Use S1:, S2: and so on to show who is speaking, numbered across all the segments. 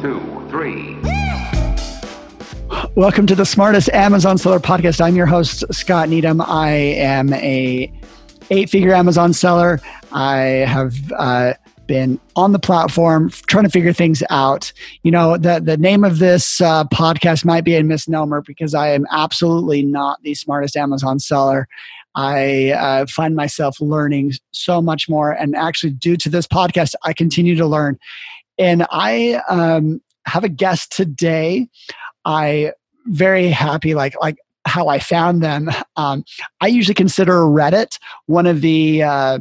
S1: two, three.
S2: Welcome to the smartest Amazon seller podcast. I'm your host, Scott Needham. I am a eight-figure Amazon seller. I have uh, been on the platform trying to figure things out. You know, the the name of this uh, podcast might be a misnomer because I am absolutely not the smartest Amazon seller. I uh, find myself learning so much more, and actually, due to this podcast, I continue to learn. And I um, have a guest today. I very happy, like like how I found them. Um, I usually consider Reddit one of the uh,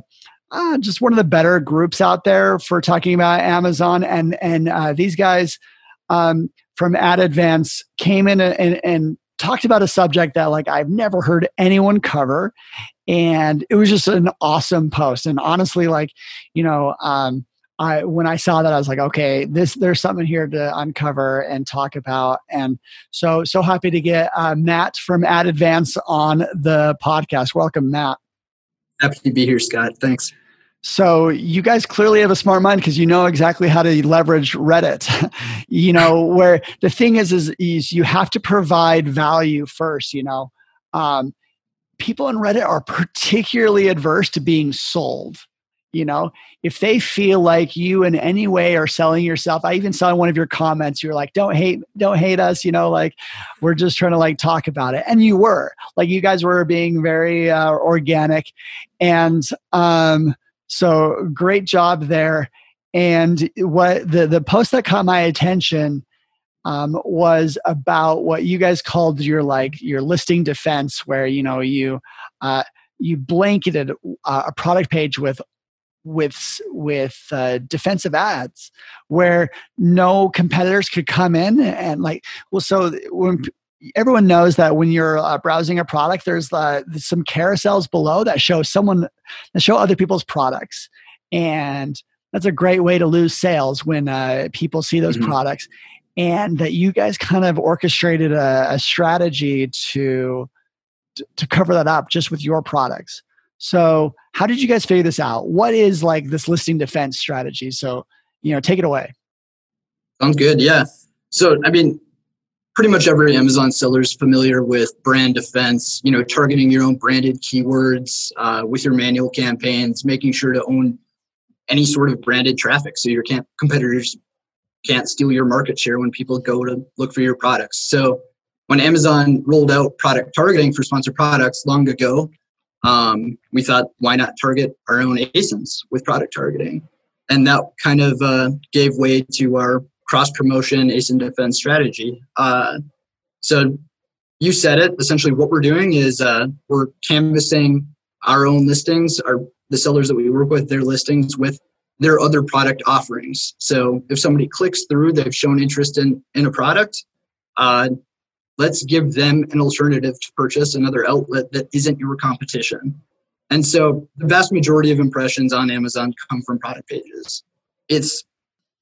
S2: uh, just one of the better groups out there for talking about Amazon, and and uh, these guys um, from Ad Advance came in and, and, and talked about a subject that like I've never heard anyone cover, and it was just an awesome post. And honestly, like you know, um, I when I saw that, I was like, okay, this there's something here to uncover and talk about. And so so happy to get uh, Matt from Ad Advance on the podcast. Welcome, Matt.
S3: Happy to be here, Scott. Thanks.
S2: So you guys clearly have a smart mind because you know exactly how to leverage Reddit. you know where the thing is, is is you have to provide value first. You know, um, people on Reddit are particularly adverse to being sold you know if they feel like you in any way are selling yourself i even saw in one of your comments you're like don't hate don't hate us you know like we're just trying to like talk about it and you were like you guys were being very uh, organic and um so great job there and what the the post that caught my attention um, was about what you guys called your like your listing defense where you know you uh, you blanketed uh, a product page with with with uh, defensive ads where no competitors could come in and like well so when everyone knows that when you're uh, browsing a product there's uh, some carousels below that show someone that show other people's products and that's a great way to lose sales when uh, people see those mm-hmm. products and that you guys kind of orchestrated a, a strategy to to cover that up just with your products so, how did you guys figure this out? What is like this listing defense strategy? So, you know, take it away.
S3: Sounds good. Yeah. So, I mean, pretty much every Amazon seller is familiar with brand defense, you know, targeting your own branded keywords uh, with your manual campaigns, making sure to own any sort of branded traffic so your camp- competitors can't steal your market share when people go to look for your products. So, when Amazon rolled out product targeting for sponsored products long ago, um, we thought, why not target our own ASINs with product targeting? And that kind of uh, gave way to our cross promotion ASIN defense strategy. Uh, so you said it. Essentially, what we're doing is uh, we're canvassing our own listings, our the sellers that we work with, their listings with their other product offerings. So if somebody clicks through, they've shown interest in in a product. Uh, let's give them an alternative to purchase another outlet that isn't your competition. And so the vast majority of impressions on Amazon come from product pages. It's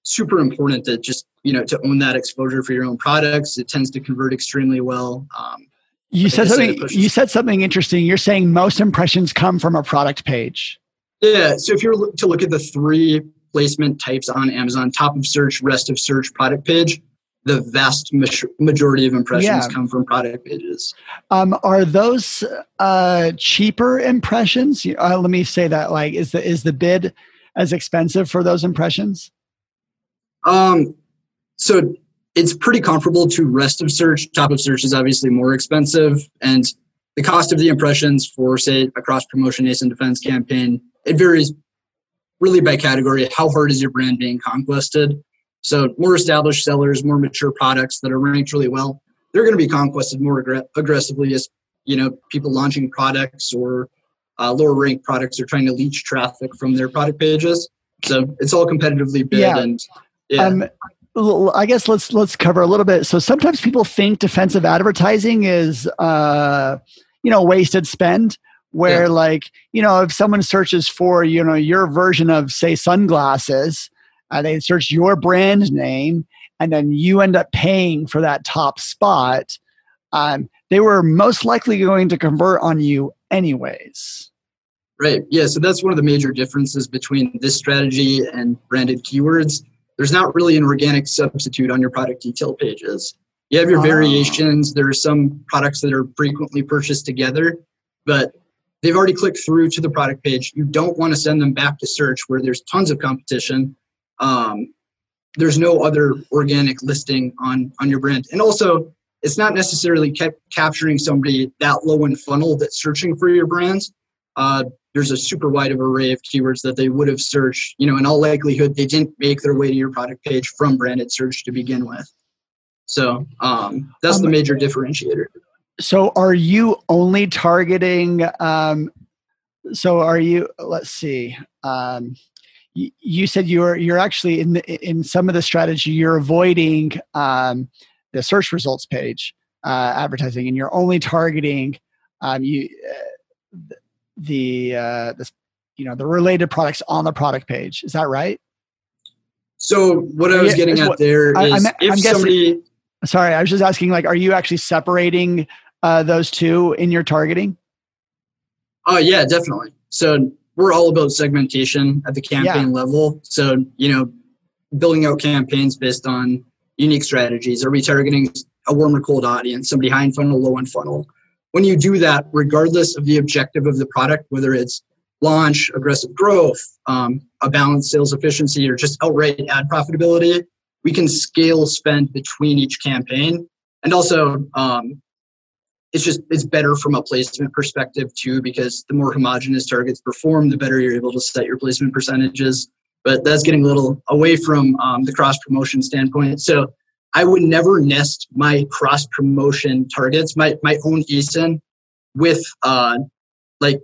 S3: super important to just, you know, to own that exposure for your own products. It tends to convert extremely well. Um,
S2: you said something you said something interesting. You're saying most impressions come from a product page.
S3: Yeah. So if you're to look at the three placement types on Amazon, top of search, rest of search, product page, the vast majority of impressions yeah. come from product pages.
S2: Um, are those uh, cheaper impressions? Uh, let me say that. Like, is the is the bid as expensive for those impressions?
S3: Um, so it's pretty comparable to rest of search. Top of search is obviously more expensive, and the cost of the impressions for, say, a cross promotion ASIN defense campaign it varies really by category. How hard is your brand being conquested? So more established sellers, more mature products that are ranked really well, they're going to be conquested more aggr- aggressively as you know people launching products or uh, lower ranked products are trying to leech traffic from their product pages. So it's all competitively bid yeah. and yeah. Um,
S2: I guess let's let's cover a little bit. So sometimes people think defensive advertising is uh, you know wasted spend where yeah. like you know if someone searches for you know your version of say sunglasses uh, they search your brand name and then you end up paying for that top spot um, they were most likely going to convert on you anyways
S3: right yeah so that's one of the major differences between this strategy and branded keywords there's not really an organic substitute on your product detail pages. You have your
S2: Oh.
S3: variations. There are some products that are frequently purchased together, but they've already clicked through to the product page. You don't want to send them back to search where there's tons of competition. Um, there's no other organic listing on on your brand, and also it's not necessarily kept capturing somebody that low in funnel that's searching for your brand. Uh, there's a super wide of array of keywords that they would have searched. You know, in all likelihood, they didn't make their way to your product page from branded search to begin with. So um, that's the
S2: Um,
S3: major differentiator.
S2: So are you only targeting um so are you let's see. Um you said you're you're actually in the, in some of the strategy you're avoiding um the search results page uh advertising and you're only targeting um you uh, the uh the you know the related products on the product page. Is that right?
S3: So what I was
S2: Yeah,
S3: getting at
S2: what-
S3: there is
S2: I- I'm-
S3: if
S2: I'm guessing-
S3: somebody
S2: Sorry, I was just asking like are you actually separating uh those two in your targeting?
S3: Oh yeah, definitely. So we're all about segmentation at the campaign level. So you know, building out campaigns based on unique strategies. Are we targeting a warm or cold audience, somebody high in funnel, low in funnel? When you do that, regardless of the objective of the product, whether it's launch, aggressive growth, um, a balanced sales efficiency, or just outright ad profitability, we can scale spend between each campaign. And also, um, it's just it's better from a placement perspective too because the more homogenous targets perform the better you're able to set your placement percentages. But that's getting a little away from um, the cross promotion standpoint. So i would never nest my cross promotion targets my, my own asin with uh, like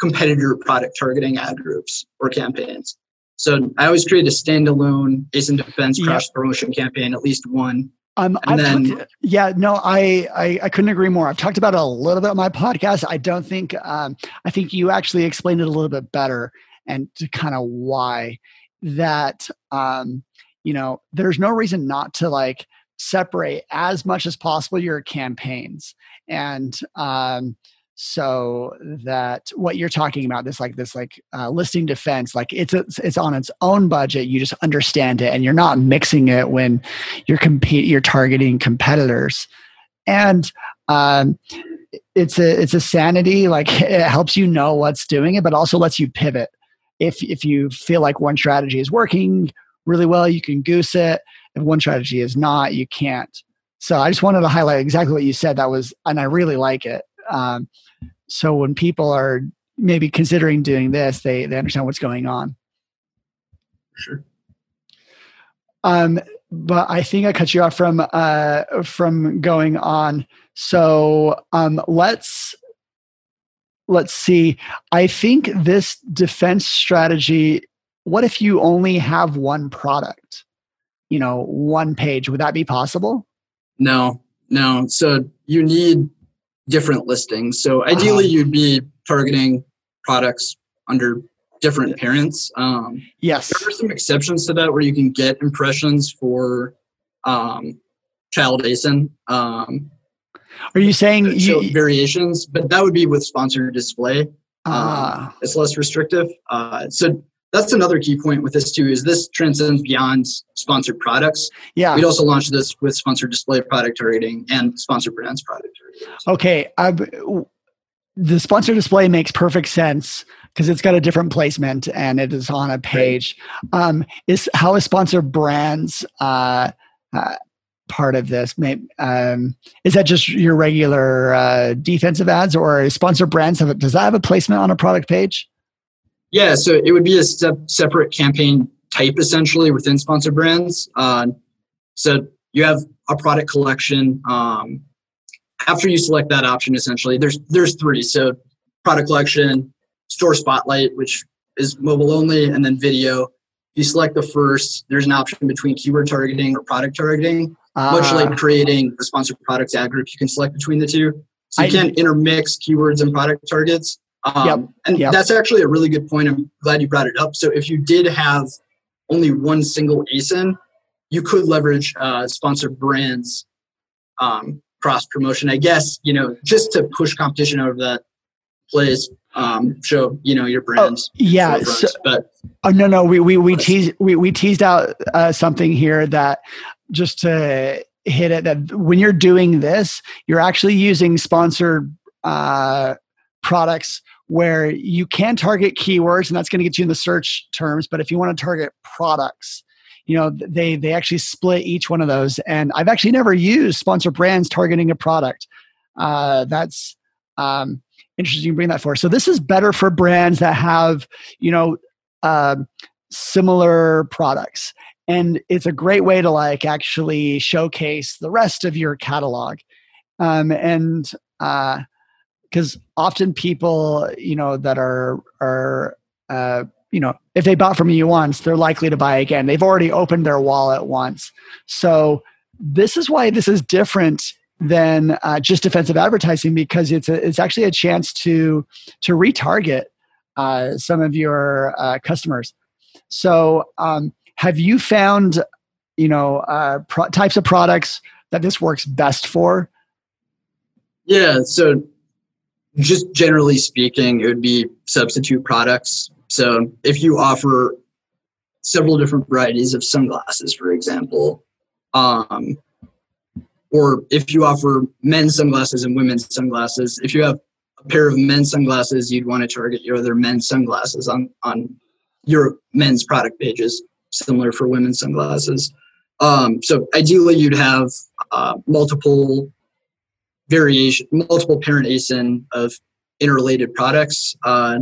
S3: competitor product targeting ad groups or campaigns. So i always create a standalone asin defense cross promotion campaign at least one
S2: Um,
S3: then-
S2: talked, yeah, no, I, I I couldn't agree more. I've talked about it a little bit on my podcast. I don't think um, I think you actually explained it a little bit better and to kind of why that um, you know there's no reason not to like separate as much as possible your campaigns and um, so that what you're talking about this like this like uh, listing defense like it's a, it's on its own budget you just understand it and you're not mixing it when you're compete you're targeting competitors. And um it's a it's a sanity like it helps you know what's doing it but also lets you pivot. If if you feel like one strategy is working really well you can goose it. If one strategy is not you can't. So i just wanted to highlight exactly what you said that was and i really like it um, so when people are maybe considering doing this they they understand what's going on
S3: sure
S2: um, but I think I cut you off from uh, from going on. So um, let's let's see. I think this defense strategy. What if you only have one product? You know, one page. Would that be possible?
S3: No, no. So you need different listings. So ideally,
S2: Uh-huh.
S3: you'd be targeting products under different parents. Um,
S2: Yes.
S3: there are some exceptions to that where you can get impressions for um, child ASIN. Um,
S2: Are you saying
S3: so
S2: you?
S3: variations, but that would be with sponsored display.
S2: Ah,
S3: It's less restrictive. Uh, so that's another key point with this too. Is this transcends beyond sponsored products?
S2: yeah.
S3: We'd also launch this with sponsored display product targeting and sponsored brands product.
S2: Okay. I, the sponsor display makes perfect sense because it's got a different placement and it is on a page. Um, is how is sponsor brands uh, uh, part of this? May, um, is that just your regular uh, defensive ads, or is sponsor brands have? A, does that have a placement on a product page?
S3: Yeah, so it would be a step, separate campaign type essentially within sponsor brands. Uh, so you have a product collection. Um, after you select that option, essentially, there's there's three. So product collection, store spotlight, which is mobile only, and then video. If you select the first, there's an option between keyword targeting or product targeting. Much
S2: Ah,
S3: like creating a sponsored products ad group, you can select between the two. So you
S2: I-
S3: can intermix keywords and product targets. Um,
S2: Yep,
S3: And
S2: yep.
S3: that's actually a really good point. I'm glad you brought it up. So if you did have only one single ASIN, you could leverage uh, sponsored brands um, cross promotion. I guess you know just to push competition over that place um, show you know your brands.
S2: Oh, yeah, so, but oh no, no, we we we teased we we teased out uh, something here that just to hit it that when you're doing this, you're actually using sponsored uh, products where you can target keywords, and that's going to get you in the search terms. But if you want to target products, you know they they actually split each one of those and i've actually never used sponsor brands targeting a product uh, that's um, interesting you bring that for. So this is better for brands that have, you know, uh, similar products. And it's a great way to like actually showcase the rest of your catalog. Um, and because uh, often people, you know, that are are uh, you know, if they bought from you once, they're likely to buy again. They've already opened their wallet once. So this is why this is different than uh, just defensive advertising because it's a, it's actually a chance to to retarget uh, some of your uh, customers. So, um, have you found you know uh, pro- types of products that this works best for?
S3: Yeah. So, just generally speaking, it would be substitute products. So, if you offer several different varieties of sunglasses, for example, um, or if you offer men's sunglasses and women's sunglasses, if you have a pair of men's sunglasses, you'd want to target your other men's sunglasses on on your men's product pages, similar for women's sunglasses. Um, so ideally, you'd have uh, multiple variation, multiple parent ASIN of interrelated products. Uh,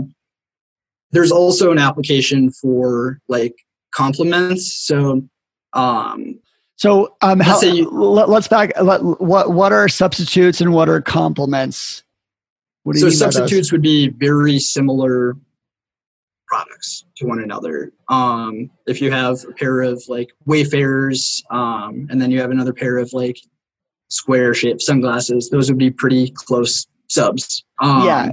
S3: there's also an application for like complements. So um,
S2: so, um, how, you, let, us back. Let, what what are substitutes and what are complements?
S3: What do so substitutes would be very similar products to one another. Um, if you have a pair of like Wayfarers, um, and then you have another pair of like square shaped sunglasses, those would be pretty close subs. Um, yeah.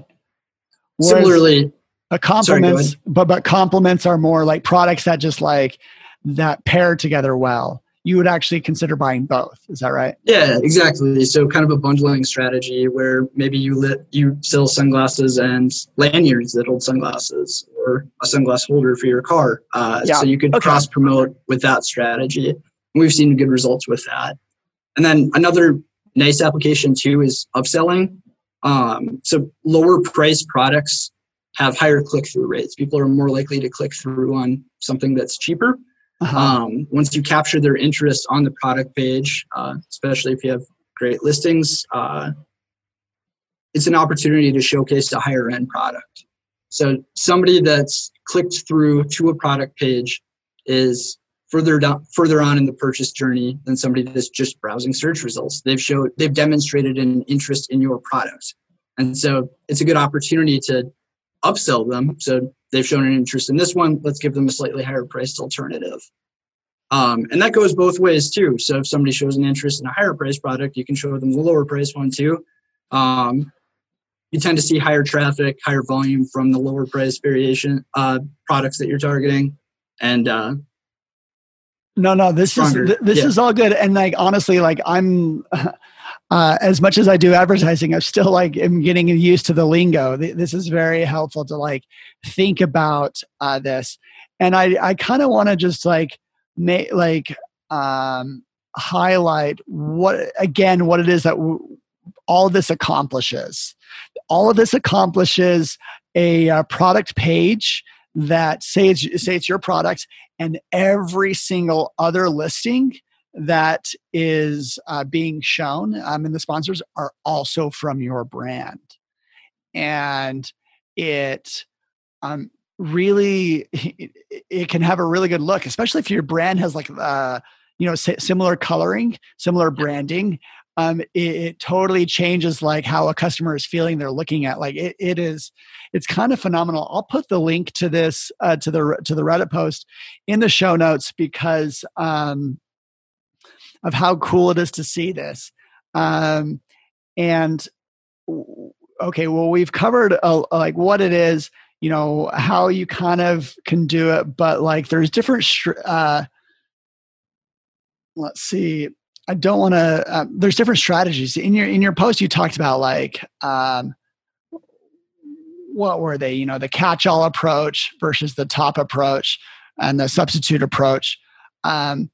S3: Whereas similarly,
S2: a complements, sorry, but but complements are more like products that just like that pair together well you would actually consider buying both. Is that right?
S3: Yeah, exactly. So kind of a bundling strategy where maybe you lit you sell sunglasses and lanyards that hold sunglasses or a sunglass holder for your car. Uh, yeah. So you could okay. cross promote with that strategy. We've seen good results with that. And then another nice application too is upselling. Um, so lower price products have higher click through rates. People are more likely to click through on something that's cheaper. Uh-huh. Um, once you capture their interest on the product page, uh, especially if you have great listings, uh, it's an opportunity to showcase a higher end product. So somebody that's clicked through to a product page is further down further on in the purchase journey than somebody that's just browsing search results. They've showed they've demonstrated an interest in your product. And so it's a good opportunity to upsell them. So they've shown an interest in this one. Let's give them a slightly higher priced alternative. Um, and that goes both ways too. So if somebody shows an interest in a higher price product, you can show them the lower price one too. Um, you tend to see higher traffic, higher volume from the lower price variation uh, products that you're targeting. And uh,
S2: no, no, this stronger. is this yeah. is all good. And like honestly, like I'm uh, as much as I do advertising, I'm still like am getting used to the lingo. This is very helpful to like think about uh, this, and I I kind of want to just like make like um, highlight what again what it is that w- all this accomplishes. All of this accomplishes a, uh, product page that say it's say it's your product, and every single other listing that is uh, being shown um, and the sponsors are also from your brand. And it um, really it, it, can have a really good look especially if your brand has like uh, you know similar coloring similar branding um, it, it, totally changes like how a customer is feeling they're looking at like it, it is it's kind of phenomenal. I'll put the link to this uh, to the to the reddit post in the show notes because um, of how cool it is to see this. Um, and okay, well, we've covered like what it is, you know, how you kind of can do it, but like there's different. Uh, let's see. I don't want to. Uh, there's different strategies in your in your post. You talked about like um, what were they? You know, the catch-all approach versus the top approach and the substitute approach. Um,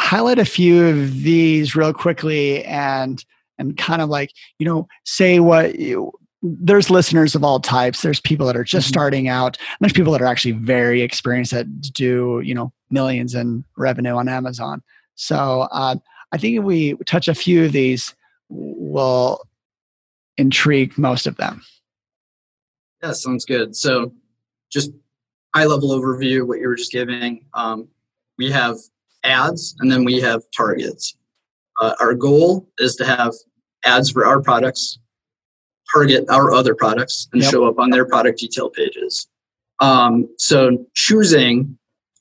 S2: highlight a few of these real quickly and and kind of like you know say what you, there's listeners of all types. There's people that are just mm-hmm. starting out. There's people that are actually very experienced that do you know millions in revenue on amazon. So uh, i think if we touch a few of these will intrigue most of them.
S3: Yeah sounds good. So just high level overview what you were just giving. Um, we have ads and then we have targets. Uh, our goal is to have ads for our products target our other products and yep. show up on their product detail pages. Um, so choosing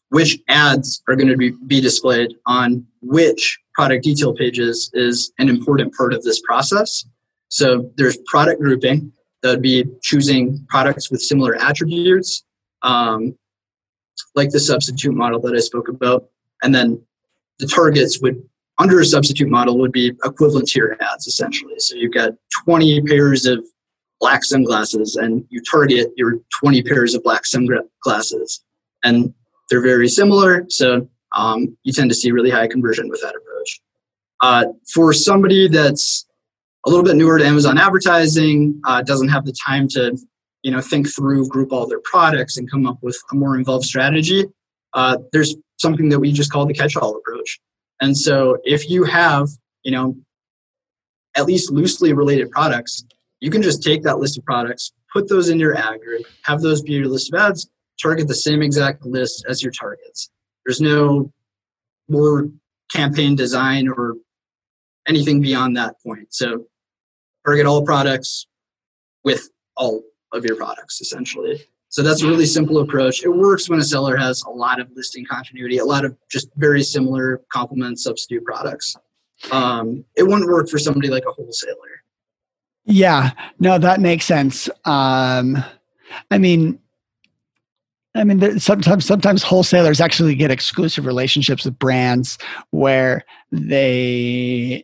S3: which ads are going to be, be displayed on which product detail pages is an important part of this process. So there's product grouping that would be choosing products with similar attributes, um, like the substitute model that I spoke about and then the targets would under a substitute model would be equivalent to your ads essentially. So you've got 20 pairs of black sunglasses and you target your 20 pairs of black sunglasses. And they're very similar so um, you tend to see really high conversion with that approach. Uh, for somebody that's a little bit newer to amazon advertising uh, doesn't have the time to you know think through group all their products and come up with a more involved strategy uh, there's something that we just call the catch-all approach. And so if you have, you know, at least loosely related products, you can just take that list of products, put those in your ad group, have those be your list of ads, target the same exact list as your targets. There's no more campaign design or anything beyond that point. So target all products with all of your products essentially. So that's a really simple approach. It works when a seller has a lot of listing continuity, a lot of just very similar complement substitute products. Um, it wouldn't work for somebody like a wholesaler.
S2: Yeah, no, that makes sense. Um, I mean, I mean, sometimes sometimes wholesalers actually get exclusive relationships with brands where they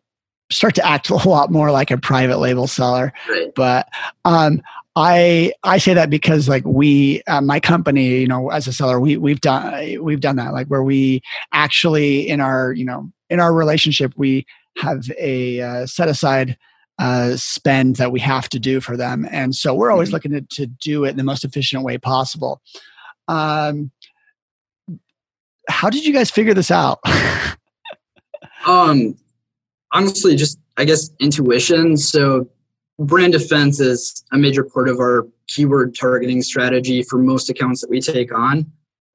S2: start to act a lot more like a private label seller. Right. But um, I I say that because like we uh, my company you know as a seller we we've done we've done that like where we actually in our you know in our relationship we have a uh, set aside uh, spend that we have to do for them and so we're always mm-hmm. looking to, to do it in the most efficient way possible. Um, how did you guys figure this out?
S3: um, honestly, just I guess intuition. So brand defense is a major part of our keyword targeting strategy for most accounts that we take on.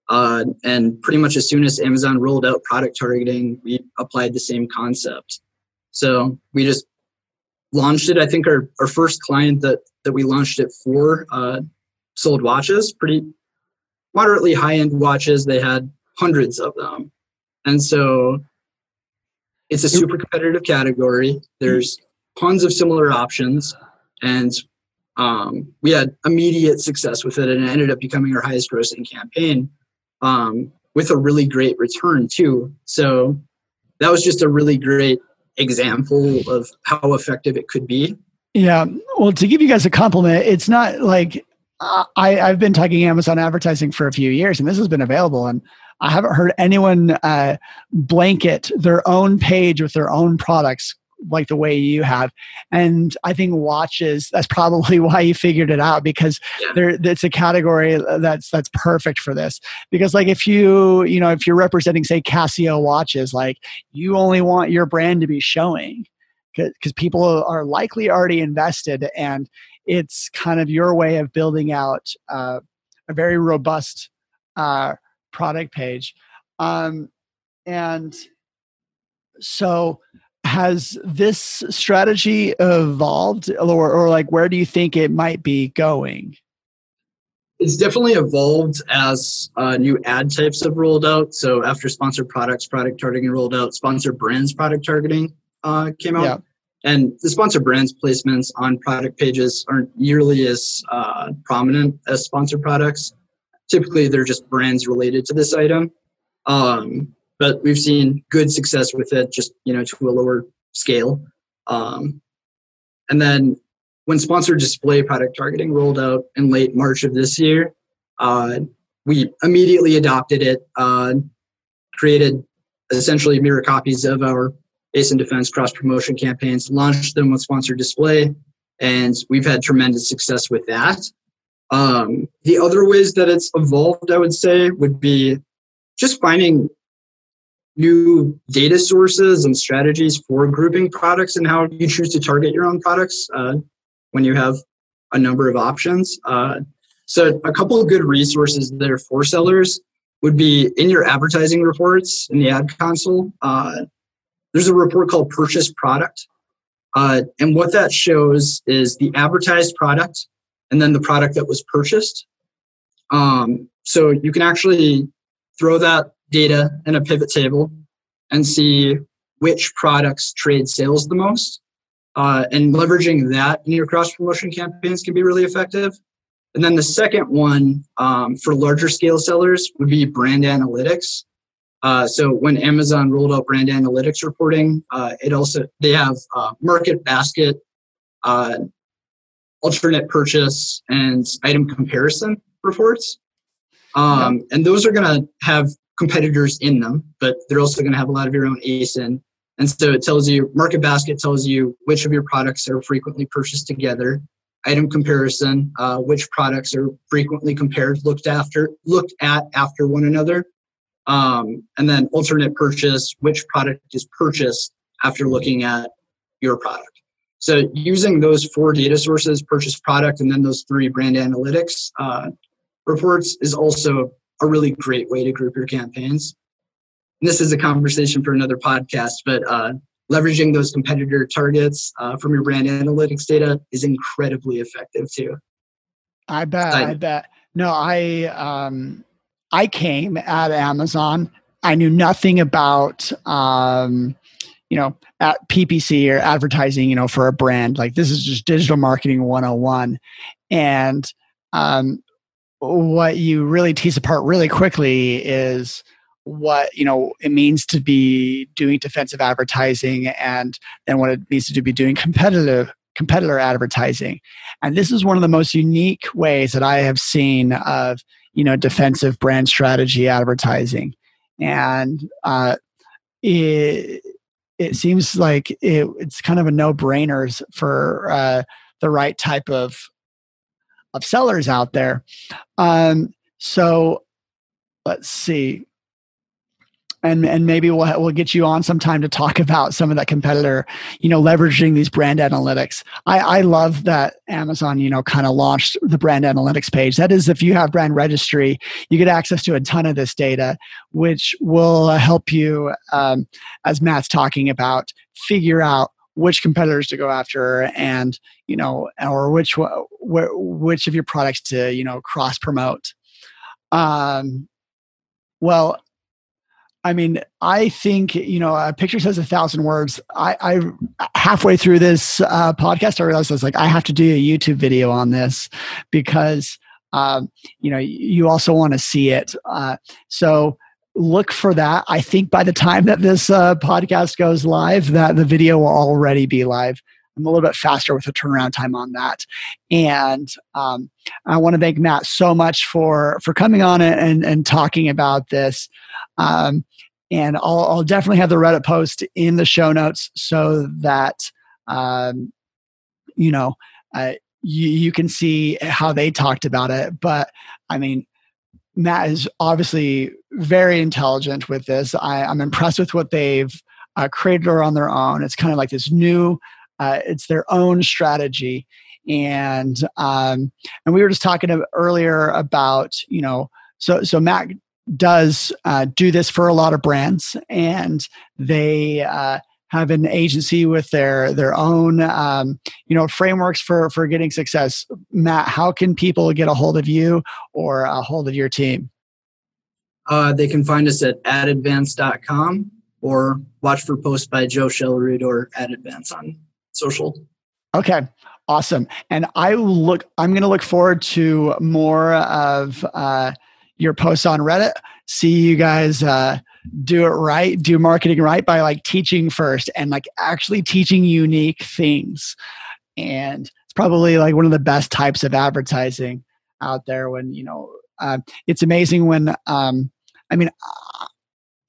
S3: Uh, and pretty much as soon as Amazon rolled out product targeting, we applied the same concept. So we just launched it. I think our, our first client that, that we launched it for uh, sold watches, pretty moderately high end watches. They had hundreds of them. And so it's a super competitive category. There's tons of similar options, and um, we had immediate success with it, and it ended up becoming our highest grossing campaign um, with a really great return too. So that was just a really great example of how effective it could be.
S2: Yeah. Well, to give you guys a compliment, it's not like uh, I, I've been talking Amazon advertising for a few years, and this has been available, and I haven't heard anyone uh, blanket their own page with their own products like the way you have. And I think watches, that's probably why you figured it out because yeah. there it's a category that's that's perfect for this. Because like if you, you know, if you're representing say Casio watches, like you only want your brand to be showing because people are likely already invested and it's kind of your way of building out uh, a very robust uh, product page. Um, and so has this strategy evolved or, or like where do you think it might be going?
S3: It's definitely evolved as uh, new ad types have rolled out. So after sponsored products product targeting rolled out sponsored brands product targeting uh, came out. Yeah. and the sponsored brands placements on product pages aren't nearly as uh, prominent as sponsored products. Typically they're just brands related to this item. Um, but we've seen good success with it, just you know, to a lower scale. Um, and then when sponsored display product targeting rolled out in late March of this year, uh, we immediately adopted it, uh, created essentially mirror copies of our ASIN defense cross promotion campaigns, launched them with sponsored display, and we've had tremendous success with that. Um, the other ways that it's evolved, I would say, would be just finding new data sources and strategies for grouping products and how you choose to target your own products uh, when you have a number of options. Uh, so, a couple of good resources there for sellers would be in your advertising reports in the ad console. Uh, there's a report called Purchase Product. Uh, and what that shows is the advertised product and then the product that was purchased. Um, so you can actually throw that data in a pivot table and see which products trade sales the most. Uh, and leveraging that in your cross promotion campaigns can be really effective. And then the second one um, for larger scale sellers would be brand analytics. Uh, so when Amazon rolled out brand analytics reporting, uh, it also they have uh, market basket, uh, alternate purchase, and item comparison reports. Um, And those are going to have competitors in them, but they're also going to have a lot of your own ASIN. And so it tells you, Market Basket tells you which of your products are frequently purchased together. Item comparison, uh, which products are frequently compared, looked after, looked at after one another. Um, and then alternate purchase, which product is purchased after looking at your product. So using those four data sources, purchase product, and then those three brand analytics uh, reports is also a really great way to group your campaigns. And this is a conversation for another podcast, but uh, leveraging those competitor targets uh, from your brand analytics data is incredibly effective too.
S2: I bet. I, I bet. No, I um, I came at Amazon. I knew nothing about um, you know at PPC or advertising. You know, for a brand like this is just digital marketing 101, and um, what you really tease apart really quickly is what you know it means to be doing defensive advertising and then what it means to be doing competitive competitor advertising. And this is one of the most unique ways that i have seen of you know defensive brand strategy advertising. And uh, it, it seems like it, it's kind of a no-brainer for uh, the right type of of sellers out there. Um, so let's see. And, and maybe we'll, we'll get you on sometime to talk about some of that competitor, you know, leveraging these brand analytics. I, I love that Amazon, you know, kind of launched the brand analytics page. That is, if you have brand registry, you get access to a ton of this data, which will help you, um, as Matt's talking about, figure out which competitors to go after and you know or which which of your products to you know cross promote. Um well i mean i think you know a picture says a thousand words. I i halfway through this uh, podcast i realized i was like i have to do a youtube video on this because um, you know you also want to see it. Uh, so look for that. I think by the time that this uh, podcast goes live, that the video will already be live. I'm a little bit faster with the turnaround time on that. And um, I want to thank Matt so much for for coming on and and talking about this. Um, and I'll, I'll, definitely have the Reddit post in the show notes so that um, you know uh, you, you can see how they talked about it. But I mean, Matt is obviously very intelligent with this. I, am I'm impressed with what they've uh, created or on their own. It's kind of like this new, uh, it's their own strategy. And um, and we were just talking earlier about you know so so Matt does uh, do this for a lot of brands, and they uh, have an agency with their their own um, you know frameworks for for getting success. Matt how can people get a hold of you or a hold of your team?
S3: Uh, they can find us at adadvance.com or watch for posts by joe shellerud or adadvance on social.
S2: Okay awesome. And i look i'm going to look forward to more of uh, your posts on reddit. See you guys uh, do it right, do marketing right by like teaching first and like actually teaching unique things. And it's probably like one of the best types of advertising out there. When you know, uh, it's amazing when um, I mean.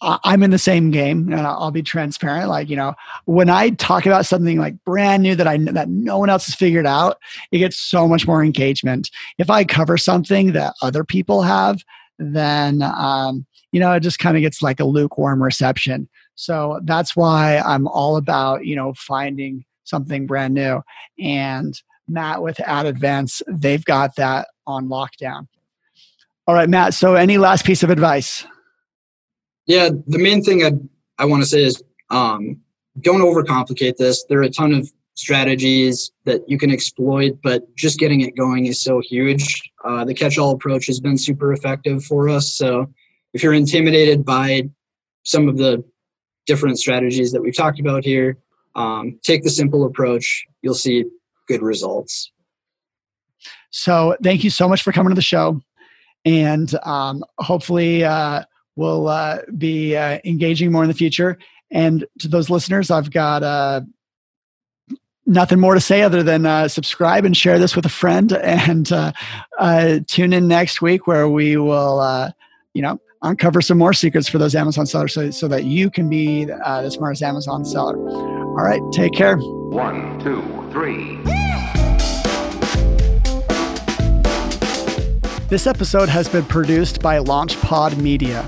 S2: I'm in the same game, and I'll be transparent. Like you know, when I talk about something like brand new that I that no one else has figured out, it gets so much more engagement. If I cover something that other people have, then um, you know it just kind of gets like a lukewarm reception. So that's why I'm all about you know finding something brand new. And Matt with Ad Advance, they've got that on lockdown. All right, Matt. So any last piece of advice?
S3: Yeah, the main thing I I want to say is um, don't overcomplicate this. There are a ton of strategies that you can exploit, but just getting it going is so huge. Uh, the catch-all approach has been super effective for us. So if you're intimidated by some of the different strategies that we've talked about here, um, take the simple approach. You'll see good results.
S2: So thank you so much for coming to the show, and um, hopefully uh, we'll uh, be uh, engaging more in the future. And to those listeners, I've got uh, nothing more to say other than uh, subscribe and share this with a friend, and uh, tune in next week where we will, you know, uncover some more secrets for those Amazon sellers so, so that you can be the smartest Amazon seller. All right, take care. One, two, three. This episode has been produced by LaunchPod Media.